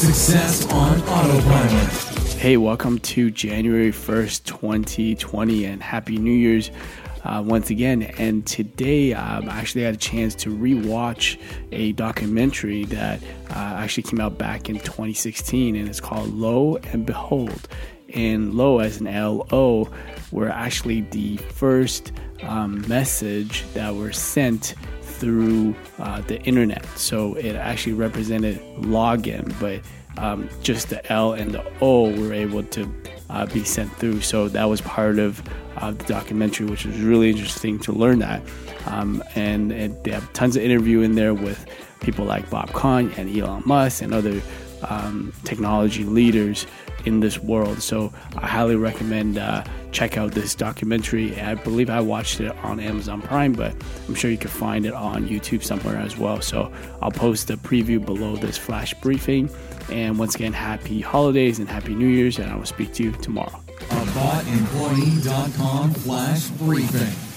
Success on Autopilot. Hey, welcome to January 1st, 2020, and Happy New Year's uh, once again. And today, um, I actually had a chance to rewatch a documentary that uh, actually came out back in 2016, and it's called Lo and Behold. And Lo, as an L O, were actually the first um, message that were sent through uh, the internet. So it actually represented login, but um, just the L and the O were able to uh, be sent through. So that was part of uh, the documentary, which was really interesting to learn that. Um, and, and, they have tons of interview in there with people like Bob Kahn and Elon Musk and other um, technology leaders in this world. So I highly recommend uh, check out this documentary. I believe I watched it on Amazon Prime, but I'm sure you can find it on YouTube somewhere as well. So I'll post a preview below this flash briefing. And once again, happy holidays and happy New Year's, and I will speak to you tomorrow. AboutEmployee.com flash briefing.